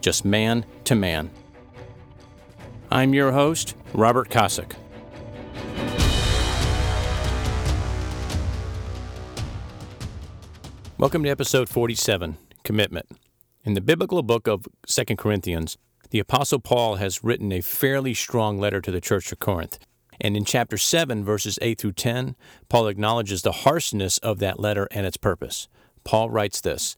just man to man. I'm your host, Robert Kosick. Welcome to episode 47 Commitment. In the biblical book of 2 Corinthians, the Apostle Paul has written a fairly strong letter to the church of Corinth. And in chapter 7, verses 8 through 10, Paul acknowledges the harshness of that letter and its purpose. Paul writes this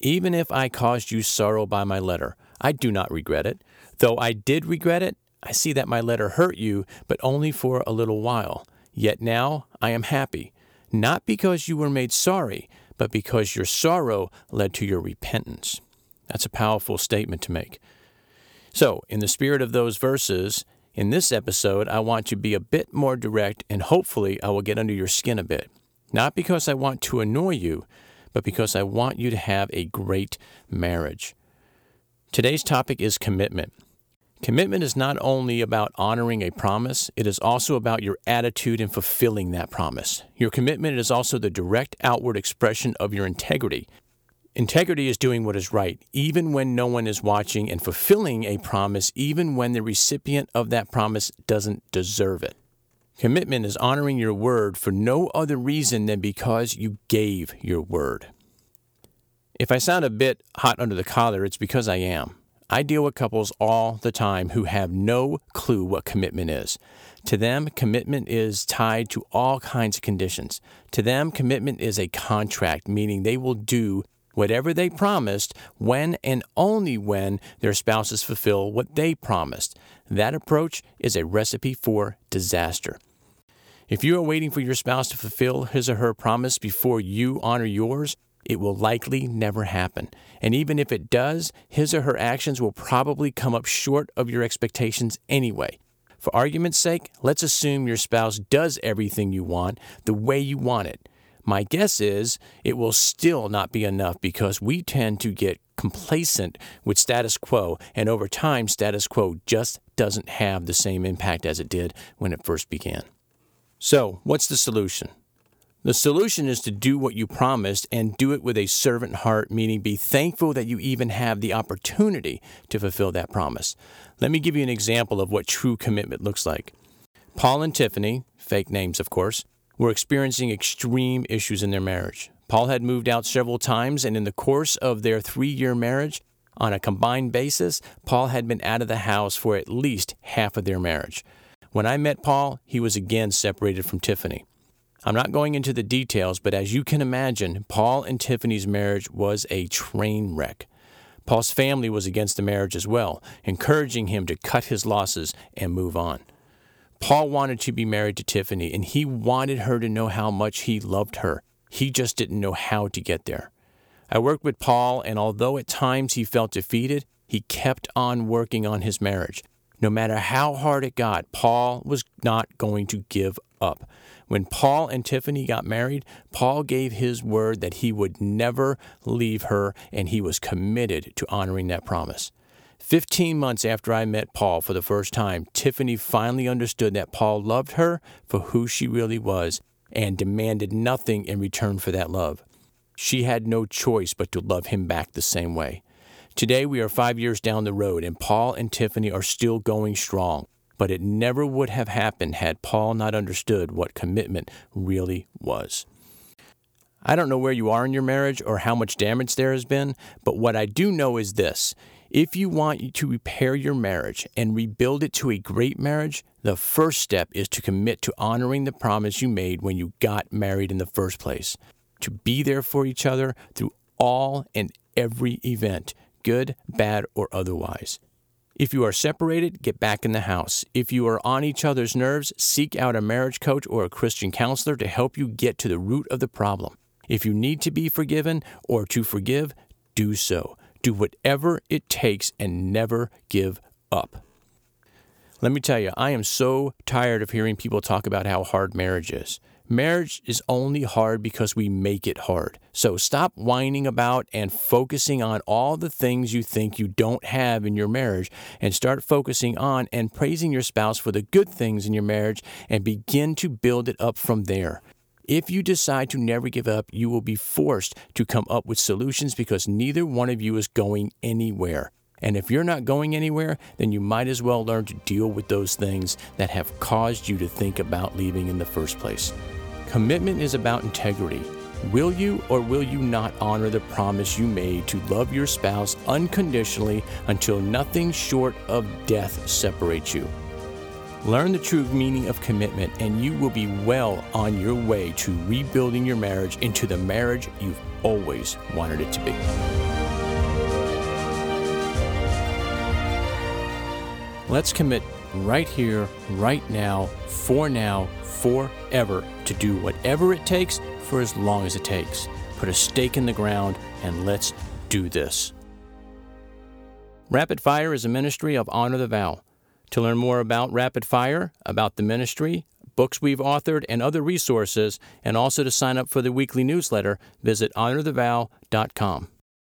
Even if I caused you sorrow by my letter, I do not regret it. Though I did regret it, I see that my letter hurt you, but only for a little while. Yet now I am happy, not because you were made sorry, but because your sorrow led to your repentance. That's a powerful statement to make. So, in the spirit of those verses, in this episode, I want to be a bit more direct and hopefully I will get under your skin a bit. Not because I want to annoy you, but because I want you to have a great marriage. Today's topic is commitment. Commitment is not only about honoring a promise, it is also about your attitude in fulfilling that promise. Your commitment is also the direct outward expression of your integrity. Integrity is doing what is right, even when no one is watching, and fulfilling a promise, even when the recipient of that promise doesn't deserve it. Commitment is honoring your word for no other reason than because you gave your word. If I sound a bit hot under the collar, it's because I am. I deal with couples all the time who have no clue what commitment is. To them, commitment is tied to all kinds of conditions. To them, commitment is a contract, meaning they will do whatever they promised when and only when their spouses fulfill what they promised. That approach is a recipe for disaster. If you are waiting for your spouse to fulfill his or her promise before you honor yours, it will likely never happen. And even if it does, his or her actions will probably come up short of your expectations anyway. For argument's sake, let's assume your spouse does everything you want the way you want it. My guess is it will still not be enough because we tend to get complacent with status quo, and over time, status quo just doesn't have the same impact as it did when it first began. So, what's the solution? The solution is to do what you promised and do it with a servant heart, meaning be thankful that you even have the opportunity to fulfill that promise. Let me give you an example of what true commitment looks like. Paul and Tiffany, fake names of course, were experiencing extreme issues in their marriage. Paul had moved out several times, and in the course of their three year marriage, on a combined basis, Paul had been out of the house for at least half of their marriage. When I met Paul, he was again separated from Tiffany. I'm not going into the details, but as you can imagine, Paul and Tiffany's marriage was a train wreck. Paul's family was against the marriage as well, encouraging him to cut his losses and move on. Paul wanted to be married to Tiffany, and he wanted her to know how much he loved her. He just didn't know how to get there. I worked with Paul, and although at times he felt defeated, he kept on working on his marriage. No matter how hard it got, Paul was not going to give up. When Paul and Tiffany got married, Paul gave his word that he would never leave her, and he was committed to honoring that promise. 15 months after I met Paul for the first time, Tiffany finally understood that Paul loved her for who she really was and demanded nothing in return for that love. She had no choice but to love him back the same way. Today, we are five years down the road, and Paul and Tiffany are still going strong. But it never would have happened had Paul not understood what commitment really was. I don't know where you are in your marriage or how much damage there has been, but what I do know is this if you want to repair your marriage and rebuild it to a great marriage, the first step is to commit to honoring the promise you made when you got married in the first place. To be there for each other through all and every event, good, bad, or otherwise. If you are separated, get back in the house. If you are on each other's nerves, seek out a marriage coach or a Christian counselor to help you get to the root of the problem. If you need to be forgiven or to forgive, do so. Do whatever it takes and never give up. Let me tell you, I am so tired of hearing people talk about how hard marriage is. Marriage is only hard because we make it hard. So stop whining about and focusing on all the things you think you don't have in your marriage and start focusing on and praising your spouse for the good things in your marriage and begin to build it up from there. If you decide to never give up, you will be forced to come up with solutions because neither one of you is going anywhere. And if you're not going anywhere, then you might as well learn to deal with those things that have caused you to think about leaving in the first place. Commitment is about integrity. Will you or will you not honor the promise you made to love your spouse unconditionally until nothing short of death separates you? Learn the true meaning of commitment, and you will be well on your way to rebuilding your marriage into the marriage you've always wanted it to be. Let's commit right here, right now, for now, forever to do whatever it takes for as long as it takes. Put a stake in the ground and let's do this. Rapid Fire is a ministry of Honor the Vow. To learn more about Rapid Fire, about the ministry, books we've authored, and other resources, and also to sign up for the weekly newsletter, visit honorthevow.com.